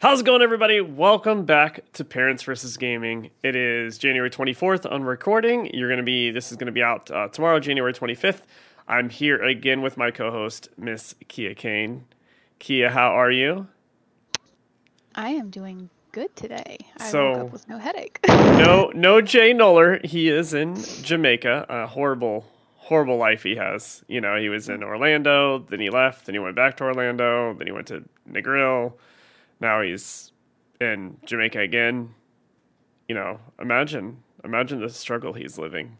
How's it going, everybody? Welcome back to Parents versus Gaming. It is January 24th on recording. You're going to be, this is going to be out uh, tomorrow, January 25th. I'm here again with my co host, Miss Kia Kane. Kia, how are you? I am doing good today. I So- woke up with no headache. No, no Jay Noller. He is in Jamaica. A horrible, horrible life he has. You know, he was in Orlando, then he left, then he went back to Orlando, then he went to Negril. Now he's in Jamaica again. You know, imagine, imagine the struggle he's living.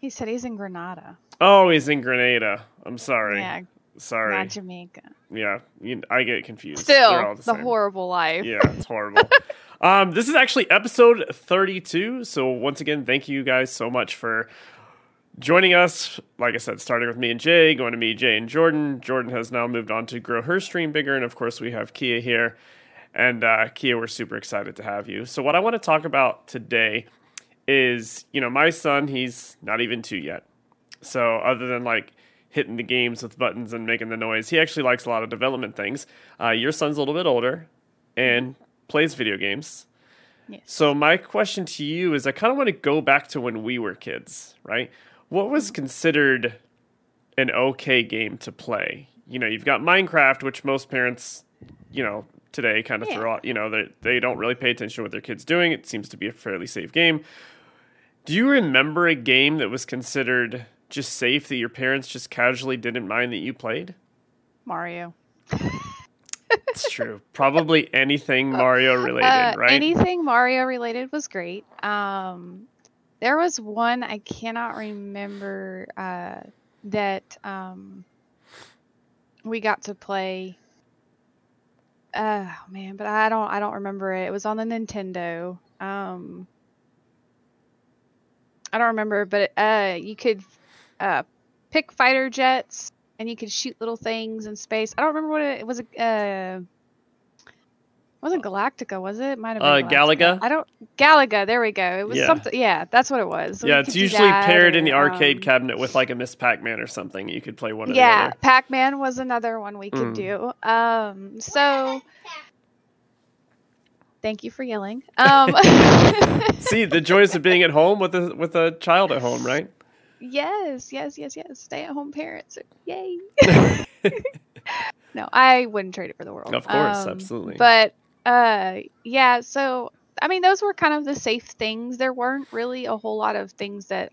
he said he's in Granada. Oh, he's in Grenada. I'm sorry. Yeah, sorry. not Jamaica. yeah, you, I get confused. Still, the, the, horrible life. Yeah, it's horrible. um, this is actually episode 32. So, once again, thank you guys so much for joining us. Like I said, starting with me and Jay, going to me, Jay, and Jordan. Jordan has now moved on to grow her stream bigger. And of course, we have Kia here. And uh, Kia, we're super excited to have you. So, what I want to talk about today is, you know, my son, he's not even two yet. So, other than like hitting the games with buttons and making the noise, he actually likes a lot of development things. Uh, your son's a little bit older and plays video games. Yes. So, my question to you is I kind of want to go back to when we were kids, right? What was considered an okay game to play? You know, you've got Minecraft, which most parents, you know, today kind of Yeah. throw out, you know, they, they don't really pay attention to what their kid's doing. It seems to be a fairly safe game. Do you remember a game that was considered just safe that your parents just casually didn't mind that you played? Mario. It's true. Probably anything Mario related, Uh, right? Anything Mario related was great. Um, there was one I cannot remember uh, that um, we got to play. Oh man, but I don't I don't remember it. It was on the Nintendo. Um, I don't remember, but uh, you could uh, pick fighter jets and you could shoot little things in space. I don't remember what it, it was. Uh, wasn't Galactica, was it? Might have been. Uh, Galaga? I don't. Galaga. There we go. It was Yeah. something. Yeah, that's what it was. So yeah, it's usually paired in the arcade um, cabinet with like a Miss Pac-Man or something. You could play one or yeah. Pac-Man was another one we Mm. could do. Um, so thank you for yelling. Um, See, the joys of being at home with a with a child at home, right? yes, yes, yes, yes. Stay-at-home parents. Yay. no, I wouldn't trade it for the world. Of course, Um, absolutely. But uh, yeah. So I mean, those were kind of the safe things. There weren't really a whole lot of things that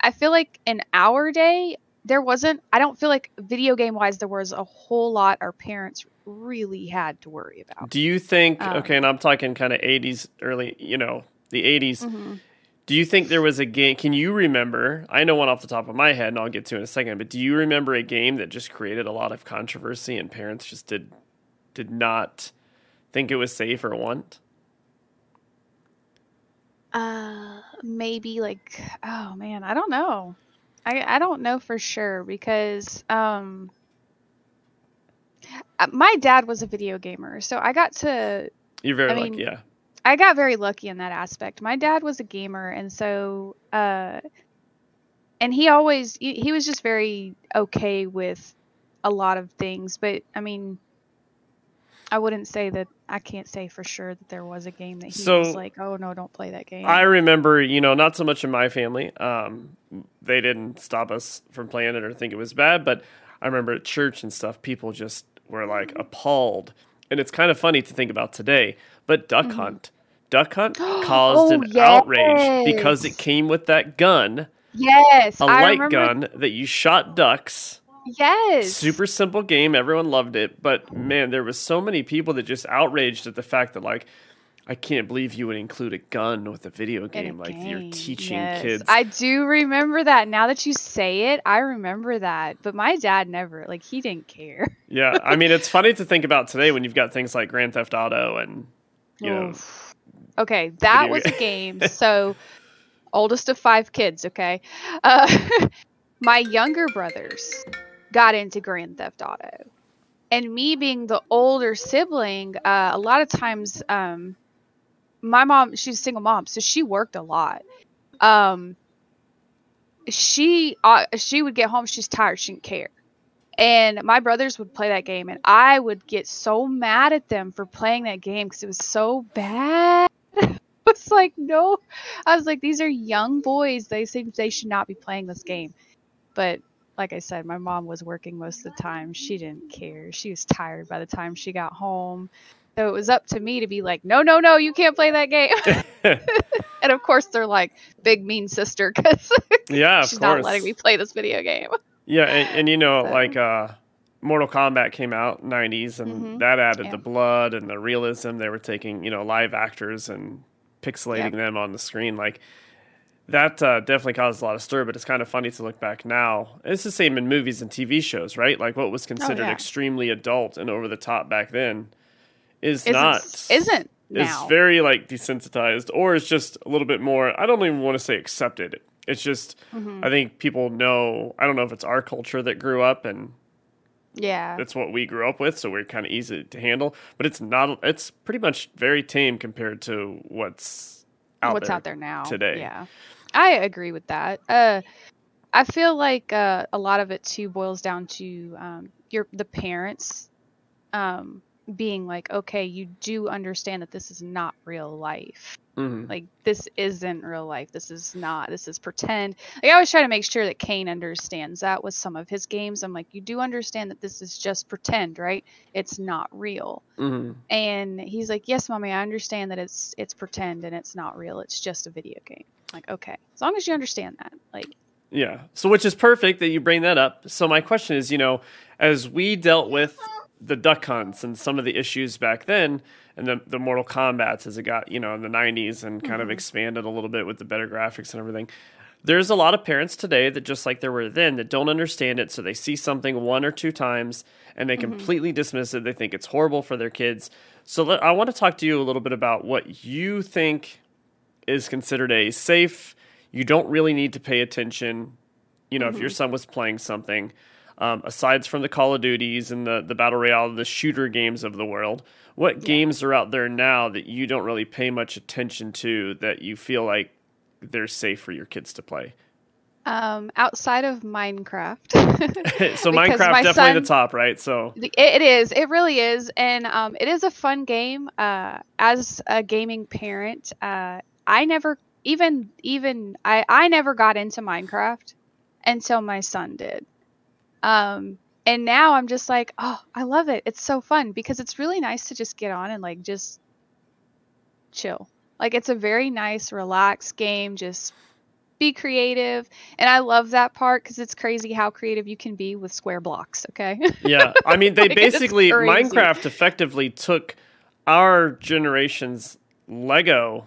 I feel like in our day there wasn't. I don't feel like video game wise there was a whole lot our parents really had to worry about. Do you think Um, okay, and I'm talking kind of 80s early, you know, the 80s. Mhm. Do you think there was a game can you remember? I know one off the top of my head and I'll get to in a second, but do you remember a game that just created a lot of controversy and parents just did did not think it was safe or want? Uh, maybe like oh man, I don't know. I I don't know for sure because um uh, my dad was a video gamer, so I got to You're very I lucky, mean, yeah. I got very lucky in that aspect. My dad was a gamer, and so uh, and he always he, he was just very okay with a lot of things. But I mean, I wouldn't say that I can't say for sure that there was a game that he So- was like, oh no, don't play that game. I remember, you know, not so much in my family. Um, they didn't stop us from playing it or think it was bad, but I remember at church and stuff, people just were like appalled. And it's kind of funny to think about today. But Duck Hunt, Duck Hunt caused Mm-hmm. Oh, an outrage because it came with that gun, yes, a light gun that you shot ducks. Yes, Super simple game. Everyone loved it. But man, there was so many people that just outraged at the fact that like, I can't believe you would include a gun with a video in a game. Like you're teaching Yes. kids. I do remember that. Now that you say it, I remember that. But my dad never, like, he didn't care. Yeah, I mean it's funny to think about today when you've got things like Grand Theft Auto and you know Okay, that was a game. So, oldest of five kids. Okay, uh, my younger brothers got into Grand Theft Auto, and me being the older sibling, uh, a lot of times, um, my mom, she's a single mom, so she worked a lot. Um, she uh, she would get home, she's tired, she didn't care, And my brothers would play that game, and I would get so mad at them for playing that game because it was so bad. Was like, no. I was like, these are young boys. They think they should not be playing this game. But like I said, my mom was working most of the time. She didn't care. She was tired by the time she got home. So it was up to me to be like, no, no, no, you can't play that game. and of course, they're like, big mean sister because yeah, she's not letting me play this video game. Yeah, and, and you know, so. like uh, Mortal Kombat came out '90s, and mm-hmm. that added yeah. the blood and the realism. They were taking you know live actors and pixelating yep. them on the screen, like that uh, definitely caused a lot of stir. But it's kind of funny to look back now. It's the same in movies and TV shows, right? Like what was considered oh, yeah. extremely adult and over the top back then is isn't, not isn't now. Is very like desensitized, or it's just a little bit more. I don't even want to say accepted. It's just mm-hmm. I think people know. I don't know if it's our culture that grew up and yeah, that's what we grew up with, so we're kind of easy to handle. But it's not. It's pretty much very tame compared to what's out what's there out there now today. Yeah, I agree with that. Uh, I feel like uh, a lot of it too boils down to um, your the parents um, being like, okay, you do understand that this is not real life. Mm-hmm. Like this isn't real life. This is not. This is pretend. Like I always try to make sure that Kane understands that with some of his games. I'm like, you do understand that this is just pretend, right? It's not real. Mm-hmm. And he's like, yes, mommy, I understand that it's it's pretend and it's not real. It's just a video game. I'm like, okay, as long as you understand that, like. Yeah. So, which is perfect that you bring that up. So, my question is, you know, as we dealt with the duck hunts and some of the issues back then and the, the Mortal Kombats as it got, you know, in the 90s and kind mm-hmm. of expanded a little bit with the better graphics and everything. There's a lot of parents today that just like there were then that don't understand it. So they see something one or two times and they mm-hmm. completely dismiss it. They think it's horrible for their kids. So let, I want to talk to you a little bit about what you think is considered a safe, you don't really need to pay attention. You know, mm-hmm. if your mm-hmm. son was playing something, um, aside from the Call of Duties and the, the Battle Royale, the shooter games of the world, what yeah. games are out there now that you don't really pay much attention to that you feel like they're safe for your kids to play? Um, outside of Minecraft. so Minecraft definitely son, the top, right? So it, it is. It really is, and um, it is a fun game. Uh, as a gaming parent, uh, I never even even I I never got into Minecraft until my son did. Um, and now I'm just like, oh, I love it. It's so fun because it's really nice to just get on and like just chill. Like it's a very nice, relaxed game. Just be creative. And I love that part because it's crazy how creative you can be with square blocks. Okay. yeah. I mean, they like, basically, Minecraft effectively took our generation's Lego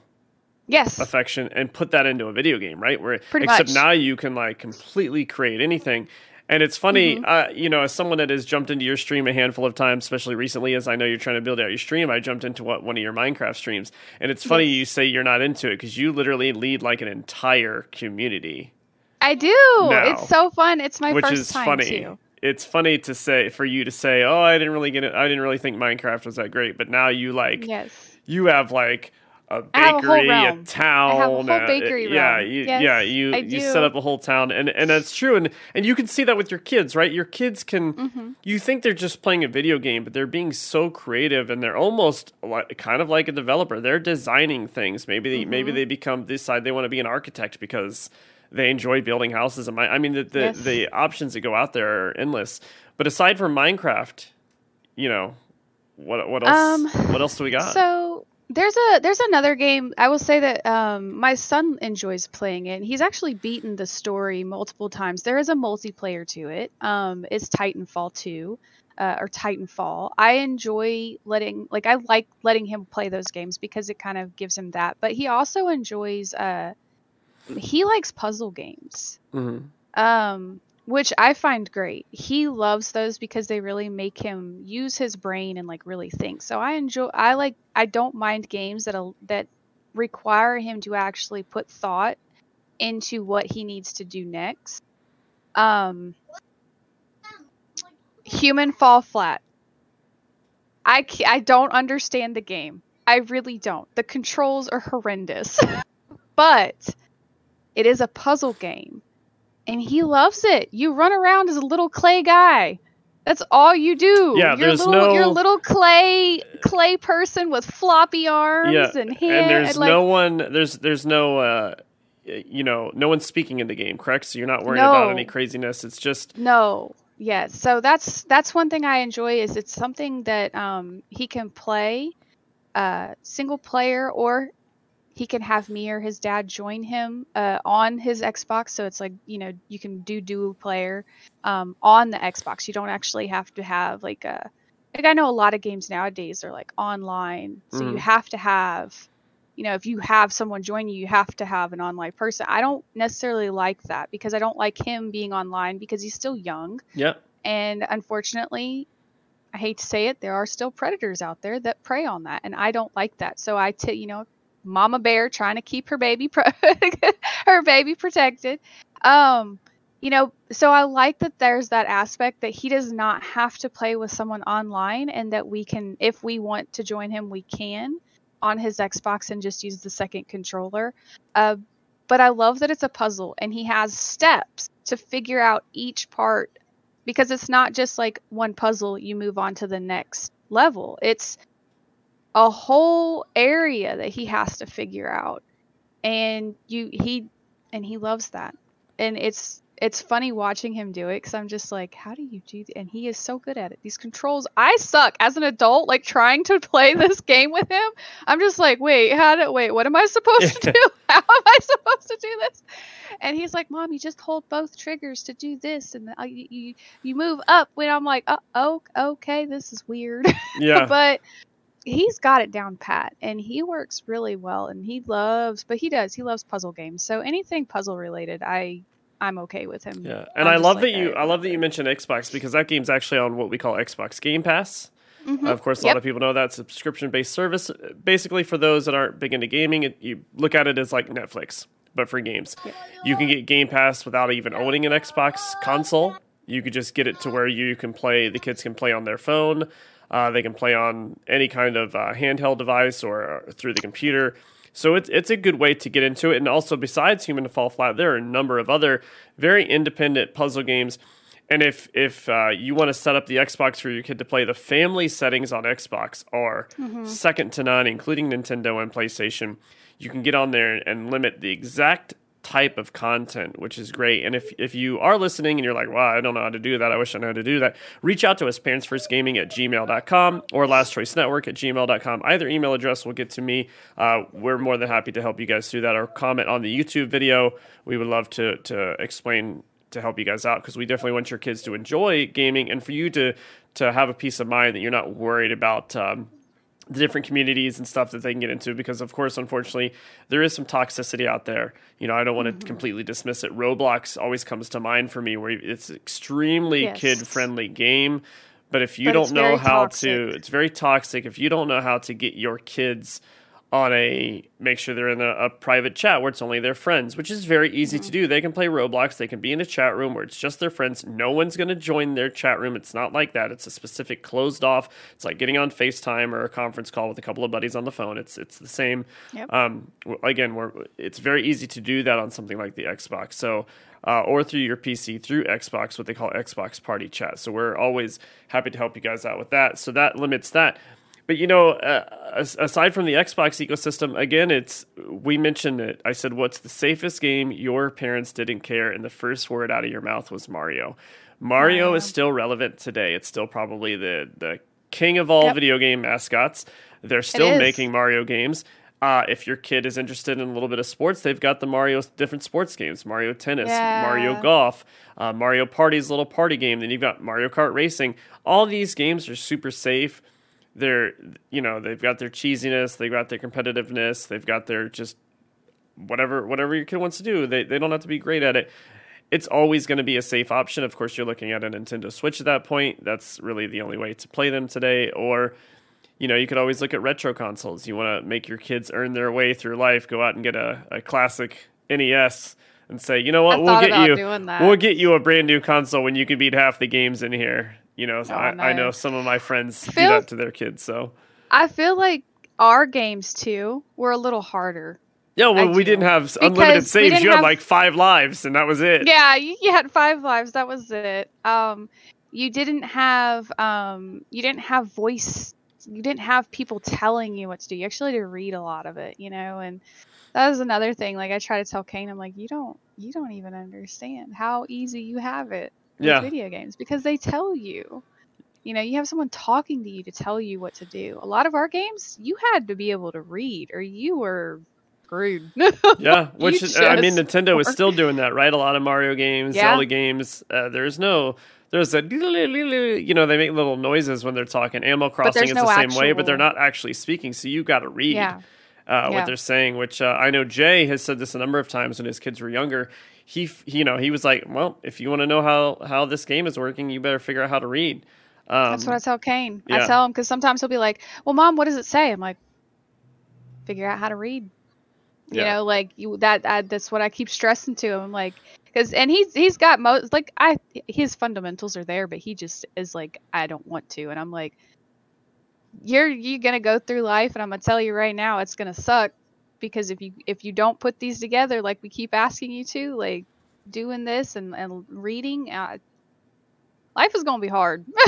yes affection and put that into a video game right where Pretty except much. now you can like completely create anything and it's funny, mm-hmm. uh, you know, as someone that has jumped into your stream a handful of times, especially recently, as I know you're trying to build out your stream, I jumped into what one of your Minecraft streams, and it's funny yes. you say you're not into it because you literally lead like an entire community. I do. Now, it's so fun. It's my which first is time funny. too. It's funny to say for you to say, "Oh, I didn't really get it. I didn't really think Minecraft was that great," but now you like, yes, you have like a bakery, a, a, town. A uh, bakery uh, yeah, you, yes, yeah, you you set up a whole town, and and that's true, and and you can see that with your kids, right? Your kids can. Mm-hmm. You think they're just playing a video game, but they're being so creative, and they're almost like, kind of like a developer. They're designing things. Maybe they, mm-hmm. maybe they become decide they want to be an architect because they enjoy building houses. And my, I mean, the the, yes. the options that go out there are endless. But aside from Minecraft, you know, what what else? Um, what else do we got? So there's a there's another game. I will say that um, my son enjoys playing it. He's actually beaten the story multiple times. There is a multiplayer to it. Um, it's Titanfall 2 uh, or Titanfall. I enjoy letting like I like letting him play those games because it kind of gives him that. But he also enjoys uh, he likes puzzle games. Mm-hmm. Um, which I find great. He loves those because they really make him use his brain and like really think. So I enjoy I like I don't mind games that that require him to actually put thought into what he needs to do next. Um Human Fall Flat. I I don't understand the game. I really don't. The controls are horrendous. but it is a puzzle game and he loves it. You run around as a little clay guy That's all you do. Yeah, you're there's little, no- You're a little clay clay person with floppy arms Yeah, and and hands. there's like, no one. There's there's no. uh you know, no one's speaking in the game, correct? So you're not worrying about any craziness. It's just No. Yeah, So that's that's one thing I enjoy is it's something that um he can play uh single player or he can have me or his dad join him uh on his Xbox so it's like, you know, you can do dual player um on the Xbox. You don't actually have to have like a like I know a lot of games nowadays are like online. So Mhm. you have to have you know, if you have someone join you, you have to have an online person. I don't necessarily like that because I don't like him being online because he's still young. yeah. And unfortunately, I hate to say it, there are still predators out there that prey on that. And I don't like that. So I, t- you know, mama bear trying to keep her baby, pro- her baby protected. Um, you know, so I like that there's that aspect that he does not have to play with someone online and that we can, if we want to join him, we can on his Xbox and just use the second controller. Uh, but I love that it's a puzzle and he has steps to figure out each part because it's not just like one puzzle, you move on to the next level. It's a whole area that he has to figure out. And you, he, and he loves that. And it's, it's funny watching him do it because I'm just like, how do you do? And he is so good at it. These controls, I suck as an adult, like trying to play this game with him. I'm just like, wait, how do wait? What am I supposed to do? How am I supposed to do this? And he's like, Mom, you just hold both triggers to do this, and uh, you you, you move up. When I'm like, oh, okay, this is weird. Yeah. but he's got it down pat, and he works really well, and he loves, but he does, he loves puzzle games. So anything puzzle related, I I'm okay with him. Yeah, and I'm I just love like, that you. I love that you mentioned Xbox because that game's actually on what we call Xbox Game Pass. Mhm. Of course, a Yep. lot of people know that subscription based service. Basically, for those that aren't big into gaming, it, you look at it as like Netflix, but for games. You can get Game Pass without even owning an Xbox console. You could just get it to where you can play. The kids can play on their phone. Uh, they can play on any kind of uh, handheld device or, or through the computer. So it's it's a good way to get into it. And also, besides Human to Fall Flat, there are a number of other very independent puzzle games. And if if uh, you want to set up the Xbox for your kid to play, the family settings on Xbox are second to none, including Nintendo and PlayStation. You can get on there and limit the exact type of content, which is great. And if if you are listening and you're like, wow, I don't know how to do that, I wish I knew how to do that, reach out to us, parentsfirstgaming at gmail.com or last choice network at gmail.com. Either email address will get to me. Uh, we're more than happy to help you guys through that or comment on the YouTube video. We would love to to explain to help you guys out because we definitely want your kids to enjoy gaming and for you to to have a peace of mind that you're not worried about um, the different communities and stuff that they can get into because of course unfortunately there is some toxicity out there you know i don't want Mm-hmm. to completely dismiss it roblox always comes to mind for me where it's extremely Yes. kid friendly game but if you But don't know how toxic. to it's very toxic if you don't know how to get your kids on a make sure they're in a, a private chat where it's only their friends, which is very easy Mm-hmm. to do. They can play Roblox, they can be in a chat room where it's just their friends. No one's going to join their chat room. It's not like that. It's a specific closed off. It's like getting on FaceTime or a conference call with a couple of buddies on the phone. It's it's the same. Yep. Um, again, we're, it's very easy to do that on something like the Xbox. So. Uh, or through your PC through Xbox, what they call Xbox Party Chat. So we're always happy to help you guys out with that. So that limits that. But you know, uh, aside from the Xbox ecosystem, again, it's we mentioned it. I said, "What's the safest game your parents didn't care?" And the first word out of your mouth was Mario. Mario Mario. is still relevant today. It's still probably the the king of all Yep. video game mascots. They're still making Mario games. Uh, if your kid is interested in a little bit of sports, they've got the Mario different sports games: Mario Tennis, Mario Golf, uh, Mario Party's little party game. Then you've got Mario Kart Racing. All these games are super safe they're you know they've got their cheesiness they've got their competitiveness they've got their just whatever whatever your kid wants to do they, they don't have to be great at it. It's always going to be a safe option. Of course you're looking at a nintendo switch at that point. That's really the only way to play them today. Or you know you could always look at retro consoles. You want to make your kids earn their way through life go out and get a, a classic nes and say you know what? I we'll get you doing that. we'll get you a brand new console when you can beat half the games in here you know Oh, I, I know some of my friends do Phil- that to their kids so I feel like our games too were a little harder. Yeah, well, we do. didn't have unlimited Because we saves. You had have- like five lives, and that was it. Yeah, you, you had five lives. That was it. Um, you didn't have um you didn't have voice you didn't have people telling you what to do. You actually had to read a lot of it, you know, and that was another thing. Like I try to tell Kane, I'm like, you don't you don't even understand how easy you have it Yeah. video games because they tell you. You know, you have someone talking to you to tell you what to do. A lot of our games, you had to be able to read or you were screwed. Yeah, which is, I mean, Nintendo is still doing that, right? A lot of Mario games, Yeah. Zelda games. Uh, there's no, there's a, you know, they make little noises when they're talking. Animal Crossing is no the same way, but they're not actually speaking. So you got to read yeah. uh, what they're saying. Which uh, I know Jay has said this a number of times when his kids were younger. He, you know, he was like, well, if you want to know how how this game is working, you better figure out how to read. Um, That's what I tell Kane. yeah. I tell him because sometimes he'll be like, "Well, mom, what does it say?" I'm like, "Figure out how to read." You Yeah. know, like you that I, that's what I keep stressing to him. I'm like, because and he's he's got most like I his fundamentals are there, but he just is like, I don't want to, and I'm like, you're you gonna go through life, and I'm gonna tell you right now, it's gonna suck because if you if you don't put these together, like we keep asking you to, like doing this and and reading, uh, life is gonna be hard.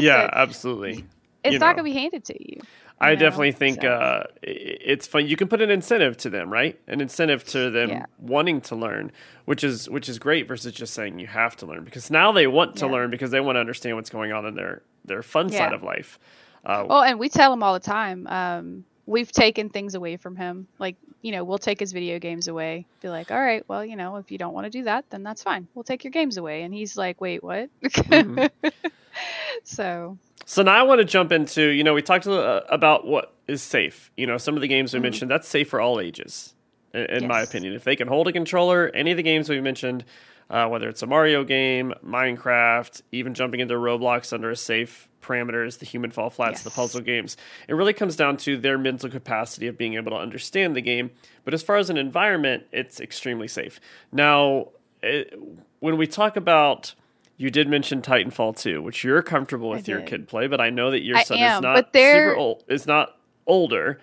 Yeah, it absolutely. it's you not gonna be handed to you. I know, definitely think so. uh, it's fun. You can put an incentive to them, right? An incentive to them Yeah. wanting to learn, which is which is great versus just saying you have to learn because now they want to Yeah. learn because they want to understand what's going on in their their fun side of life. Uh, Well, and we tell them all the time. Um, we've taken things away from him. Like, you know, we'll take his video games away. Be like, all right, well, you know, if you don't want to do that, then that's fine. We'll take your games away. And he's like, wait, what? Mhm. so, So now I want to jump into you know we talked uh, about what is safe. You know some of the games we Mhm. mentioned that's safe for all ages, in, in my opinion. If they can hold a controller, any of the games we mentioned, uh, whether it's a Mario game, Minecraft, even jumping into Roblox under a safe parameters, the Human Fall Flats, the puzzle games, it really comes down to their mental capacity of being able to understand the game. But as far as an environment, it's extremely safe. Now, it, when we talk about you did mention Titanfall 2, which you're comfortable with your did. kid play, but I know that your I son am, is not super old, is not older.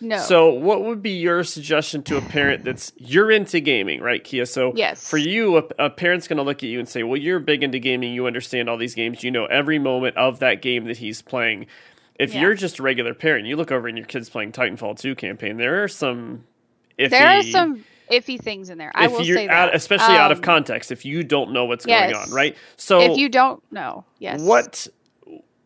No. So, what would be your suggestion to a parent that's you're into gaming, right, Kia? So, Yes. for you, a, a parent's going to look at you and say, "Well, you're big into gaming. You understand all these games. You know every moment of that game that he's playing." If Yeah. you're just a regular parent, you look over and your kid's playing Titanfall 2 campaign. There are some iffy, there are some iffy things in there. I if will you're say out, that. especially out of Um, context, if you don't know what's going on, right? So, If you don't know, yes. what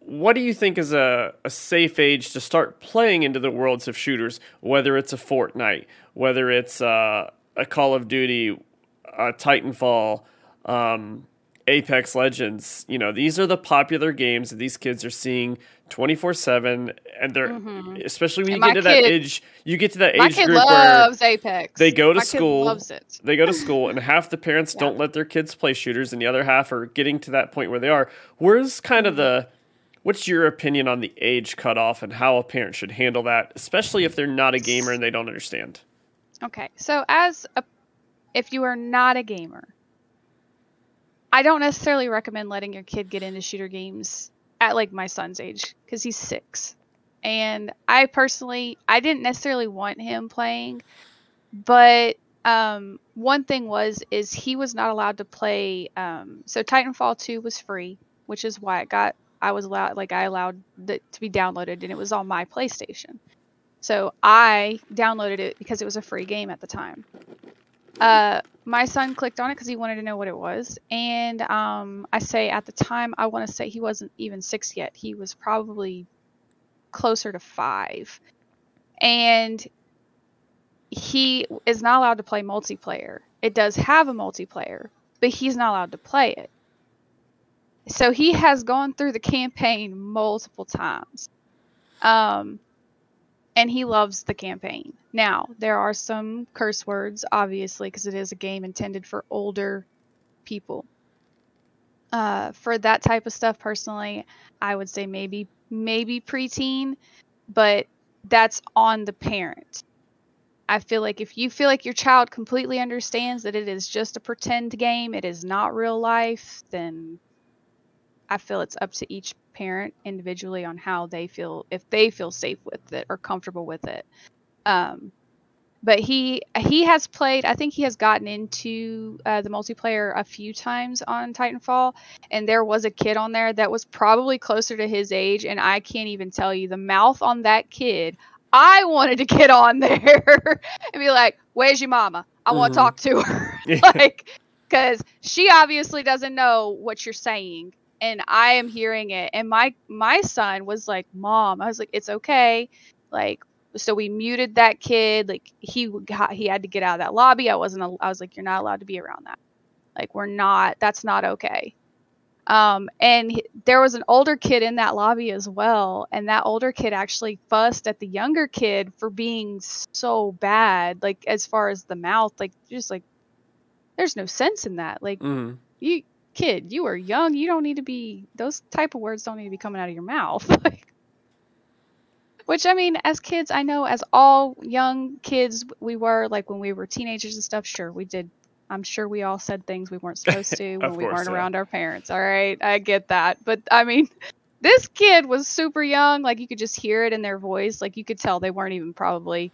what do you think is a, a safe age to start playing into the worlds of shooters, whether it's a Fortnite, whether it's uh, a Call of Duty, a Titanfall, um, Apex Legends? You know, these are the popular games that these kids are seeing 24 7. And they're, Mhm. especially when And you get to that age, you get to that age kid group where loves Apex. they go to My kid school. loves it. they go to school and half the parents Yeah. don't let their kids play shooters and the other half are getting to that point where they are where's kind of the what's your opinion on the age cutoff and how a parent should handle that especially if they're not a gamer and they don't understand Okay, so as a, if you are not a gamer, I don't necessarily recommend letting your kid get into shooter games at like my son's age because he's six, and I personally I didn't necessarily want him playing, but um, one thing was is he was not allowed to play. Um, so Titanfall two was free, which is why it got I was allowed like I allowed it to be downloaded, and it was on my PlayStation. So I downloaded it because it was a free game at the time. Uh, my son clicked on it because he wanted to know what it was, and um, I say at the time I want to say he wasn't even six yet. He was probably closer to five, and he is not allowed to play multiplayer. It does have a multiplayer, but he's not allowed to play it. So he has gone through the campaign multiple times. Um, and he loves the campaign. Now, there are some curse words, obviously, because it is a game intended for older people. Uh, for that type of stuff, personally, I would say maybe maybe preteen, but that's on the parent. I feel like if you feel like your child completely understands that it is just a pretend game, it is not real life, then I feel it's up to each parent individually on how they feel if they feel safe with it or comfortable with it. Um, but he he has played. I think he has gotten into uh, the multiplayer a few times on Titanfall, and there was a kid on there that was probably closer to his age, and I can't even tell you the mouth on that kid. I wanted to get on there and be like, "Where's your mama? I want to Mhm. talk to her." like, because she obviously doesn't know what you're saying, and I am hearing it. And my my son was like, "Mom," I was like, "It's okay." Like, so we muted that kid. Like, he got he had to get out of that lobby. I wasn't. I was like, "You're not allowed to be around that." Like, we're not. That's not okay. Um, and he- there was an older kid in that lobby as well, and that older kid actually fussed at the younger kid for being so bad, like as far as the mouth, like just like there's no sense in that. Like Mhm. you kid, you are young, you don't need to be those type of words don't need to be coming out of your mouth. like which I mean, as kids, I know as all young kids we were, like when we were teenagers and stuff, sure, we did I'm sure we all said things we weren't supposed to when we weren't yeah. around our parents. All right, I get that. But I mean, this kid was super young. Like you could just hear it in their voice. Like you could tell they weren't even probably,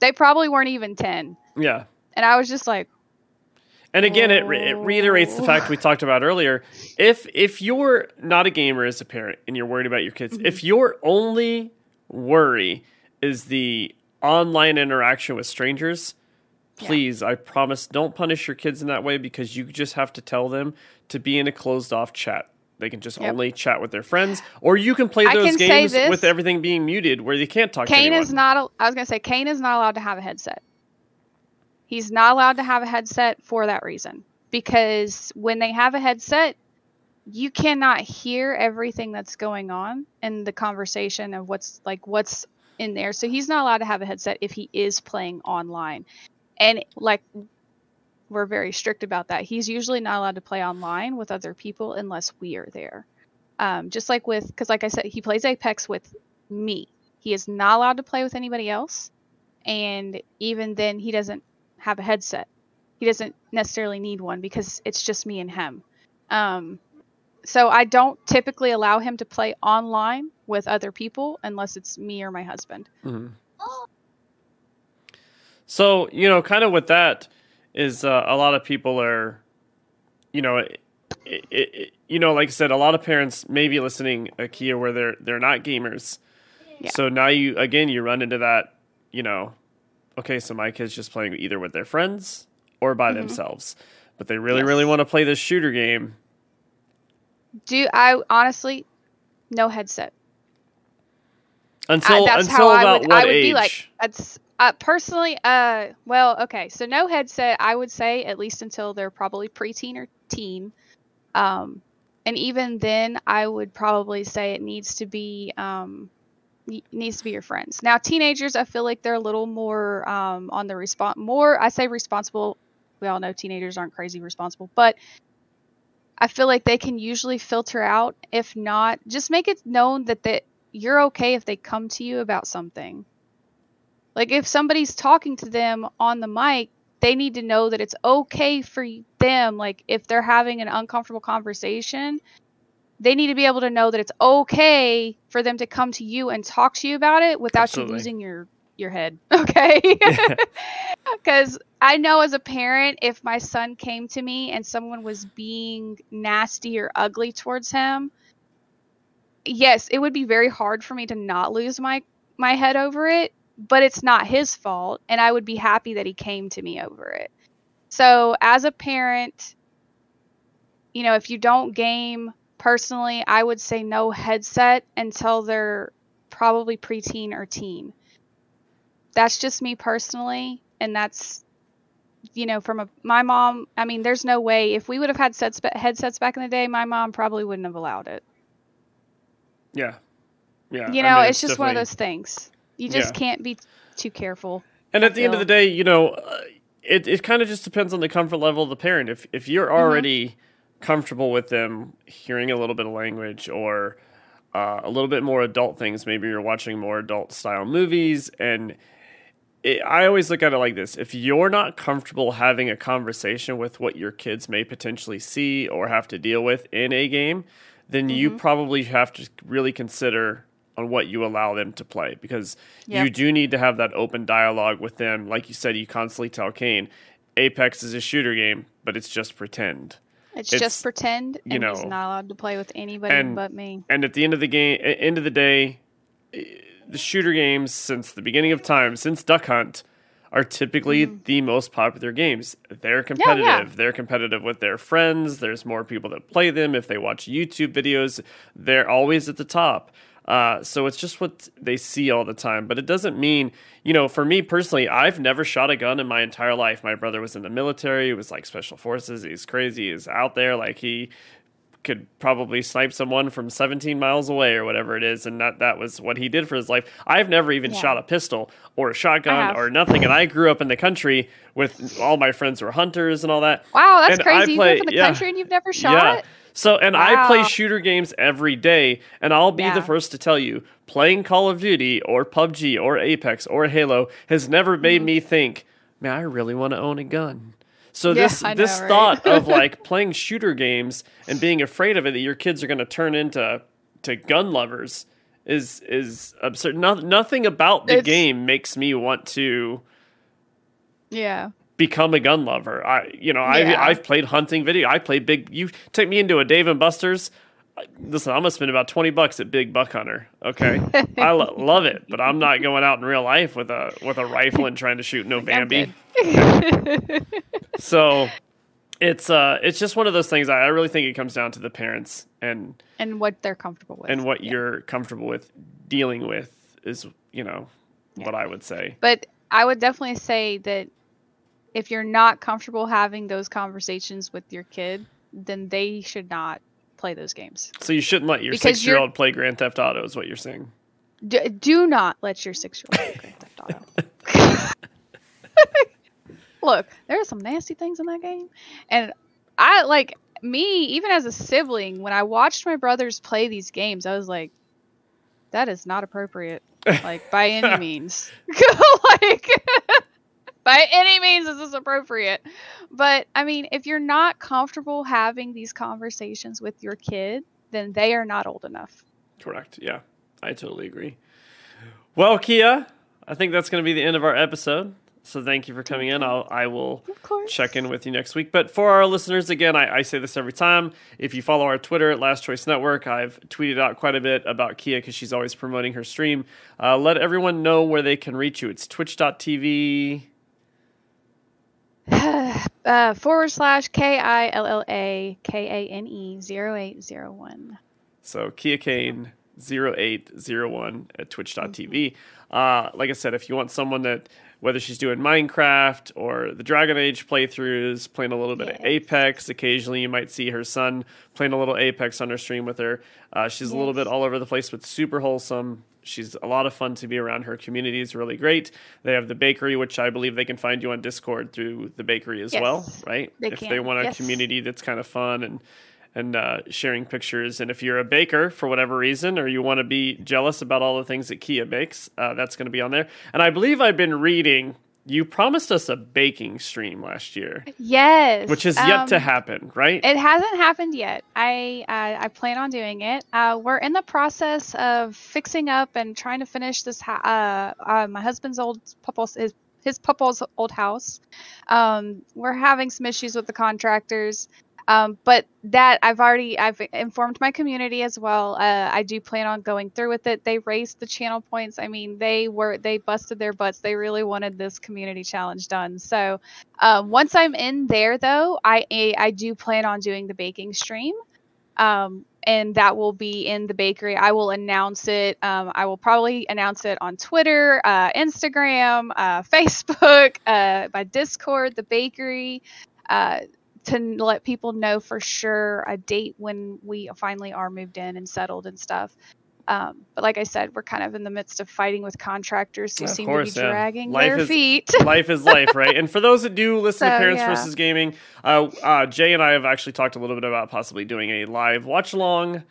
they probably weren't even 10. Yeah. And I was just like, And again, it, re- it reiterates the fact we talked about earlier. If if you're not a gamer as a parent and you're worried about your kids, Mm-hmm. if your only worry is the online interaction with strangers, Yeah. please, I promise, don't punish your kids in that way because you just have to tell them to be in a closed off chat. They can just Yep. only chat with their friends, or you can play those can games with everything being muted where they can't talk to Kane anyone. is not, a- I was going to say, Kane is not allowed to have a headset. He's not allowed to have a headset for that reason. Because when they have a headset, you cannot hear everything that's going on in the conversation of what's like what's in there. So he's not allowed to have a headset if he is playing online. And like we're very strict about that. He's usually not allowed to play online with other people unless we are there. Um, just like with, because like I said, he plays Apex with me. He is not allowed to play with anybody else. And even then, he doesn't have a headset. He doesn't necessarily need one because it's just me and him. Um, so I don't typically allow him to play online with other people unless it's me or my husband. Mhm. So you know, kind of with that is uh, a lot of people are, you know, it, it, it, you know, like I said, a lot of parents may be listening, Akia, where they're they're not gamers. Yeah. So now you again you run into that, you know, okay, so my kid's just playing either with their friends or by themselves, but they really really want to play this shooter game. Do I honestly, no headset. Until I, that's until how I would, what I would age? be like. That's uh, personally, uh, well, okay. So no headset. I would say at least until they're probably preteen or teen. Um, and even then, I would probably say it needs to be um, needs to be your friends. Now, teenagers, I feel like they're a little more um, on the response. More, I say responsible. We all know teenagers aren't crazy responsible, but I feel like they can usually filter out. If not, just make it known that that you're okay if they come to you about something. Like if somebody's talking to them on the mic, they need to know that it's okay for them. Like if they're having an uncomfortable conversation, they need to be able to know that it's okay for them to come to you and talk to you about it without Absolutely. you losing your your head. Okay? Cuz I know as a parent if my son came to me and someone was being nasty or ugly towards him, yes, it would be very hard for me to not lose my my head over it, but it's not his fault and I would be happy that he came to me over it. So, as a parent, you know, if you don't game personally, I would say no headset until they're probably preteen or teen. That's just me personally, and that's you know, from a my mom. I mean, there's no way if we would have had sets headsets back in the day, my mom probably wouldn't have allowed it. yeah, yeah. You I know, mean, it's just one of those things. You just Yeah. can't be too careful. And at the end of the day, you know, uh, it it kind of just depends on the comfort level of the parent. If if you're Mm-hmm. Comfortable with them hearing a little bit of language or uh, a little bit more adult things, maybe you're watching more adult style movies, and it, I always look at it like this: if you're not comfortable having a conversation with what your kids may potentially see or have to deal with in a game, then you Mm-hmm. probably have to really consider on what you allow them to play because you do need to have that open dialogue with them. Like you said, you constantly tell Kane, Apex is a shooter game, but it's just pretend. It's, It's- just pretend, you and he's know, not allowed to play with anybody and- but me. And at the end of the game, end of the day, the shooter games since the beginning of time, since Duck Hunt, are typically the most popular games. They're competitive. Mm-hmm. yeah. They're competitive with their friends. There's more people that play them. If they watch YouTube videos, they're always at the top. Uh, so it's just what they see all the time. But it doesn't mean, you know, for me personally, I've never shot a gun in my entire life. My brother was in the military. He was like special forces. He's crazy. He's out there. Like he could probably snipe someone from 17 miles away or whatever it is and that that was what he did for his life i've never even Yeah. shot a pistol or a shotgun or nothing and i grew up in the country with all my friends were hunters and all that Wow, that's And crazy. play- you live in the yeah. country and you've never shot? yeah so and i play shooter games every day and i'll be the first to tell you playing call of duty or pubg or apex or halo has never Mm-hmm. made me think man i really want to own a gun so Yeah, this I this right? thought of like playing shooter games and being afraid of it that your kids are going to turn into to gun lovers is is absurd. No, nothing about the It's- game makes me want to Yeah. Become a gun lover. I you know I Yeah. I've played hunting video. I play big. You take me into a Dave and Buster's. Listen, I'm gonna spend about twenty bucks at Big Buck Hunter. Okay, I lo- love it, but I'm not going out in real life with a with a rifle and trying to shoot no Bambi. So it's uh it's just one of those things. I, I really think it comes down to the parents and and what they're comfortable with. and what Yeah. you're comfortable with dealing with is you know what I would say. But I would definitely say that if you're not comfortable having those conversations with your kid, then they should not play those games. So you shouldn't let your Because six year old play Grand Theft Auto. Is what you're saying? D- do not let your six year old play Grand Theft Auto. Look, there are some nasty things in that game, and I like me even as a sibling. When I watched my brothers play these games, I was like, "That is not appropriate, like by any means. like, by any means is this appropriate?" But I mean, if you're not comfortable having these conversations with your kid, then they are not old enough. Correct. Yeah, I totally agree. Well, Kia, I think that's going to be the end of our episode. So thank you for coming in. I'll, I will check in with you next week. But for our listeners, again, I, I say this every time. If you follow our Twitter at Last Choice Network, I've tweeted out quite a bit about Kia because she's always promoting her stream. Uh, let everyone know where they can reach you. It's twitch.tv. uh, forward slash K I L L A K A N E zero eight zero one. So Killa Kane 0801 at twitch.tv. Uh, like I said, if you want someone that, whether she's doing Minecraft or the Dragon Age playthroughs, playing a little bit of Apex, occasionally you might see her son playing a little Apex on her stream with her. Uh, she's a little bit all over the place, but super wholesome. She's a lot of fun to be around. Her community is really great. They have the bakery, which I believe they can find you on Discord through the bakery as well, right? they if they want a yes. community that's kind of fun and and uh, sharing pictures. And if you're a baker for whatever reason, or you want to be jealous about all the things that Kia bakes, uh, that's going to be on there. And I believe I've been reading. You promised us a baking stream last year, Yes. which has yet to um, happen, right? It hasn't happened yet. I uh, I plan on doing it. Uh, we're in the process of fixing up and trying to finish this. Ha- uh, uh, my husband's old papa's his his papa's old house. Um, we're having some issues with the contractors. Um, but that I've already I've informed my community as well. Uh, I do plan on going through with it. They raised the channel points. I mean, they were they busted their butts. They really wanted this community challenge done. So um, once I'm in there, though, I I I do plan on doing the baking stream, um, and that will be in the bakery. I will announce it. Um, I will probably announce it on Twitter, uh, Instagram, uh, Facebook, uh, by Discord, the bakery. To let people know for sure a date when we finally are moved in and settled and stuff. Um, but like I said, we're kind of in the midst of fighting with contractors who Of seem course, to be dragging Life their is- feet. life is life, right? And for those that do listen to Parents yeah. versus Gaming, uh, uh, Jay and I have actually talked a little bit about possibly doing a live watch along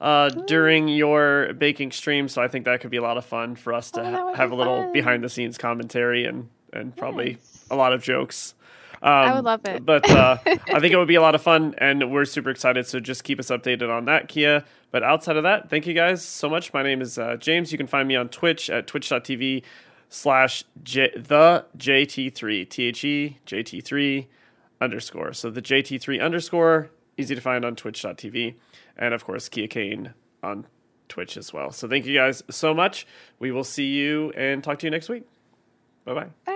uh, during your baking stream. So I think that could be a lot of fun for us to Oh, ha- have a little fun. behind the scenes commentary and and probably Yes. a lot of jokes. Um, I would love it. but uh, I think it would be a lot of fun, and we're super excited. So just keep us updated on that, Kia. But outside of that, thank you guys so much. My name is uh, James. You can find me on Twitch at twitch.tv slash J- the JT3, T H E JT3 underscore. So the JT3 underscore, easy to find on twitch.tv. And of course, Killa Kane on Twitch as well. So thank you guys so much. We will see you and talk to you next week. Bye bye.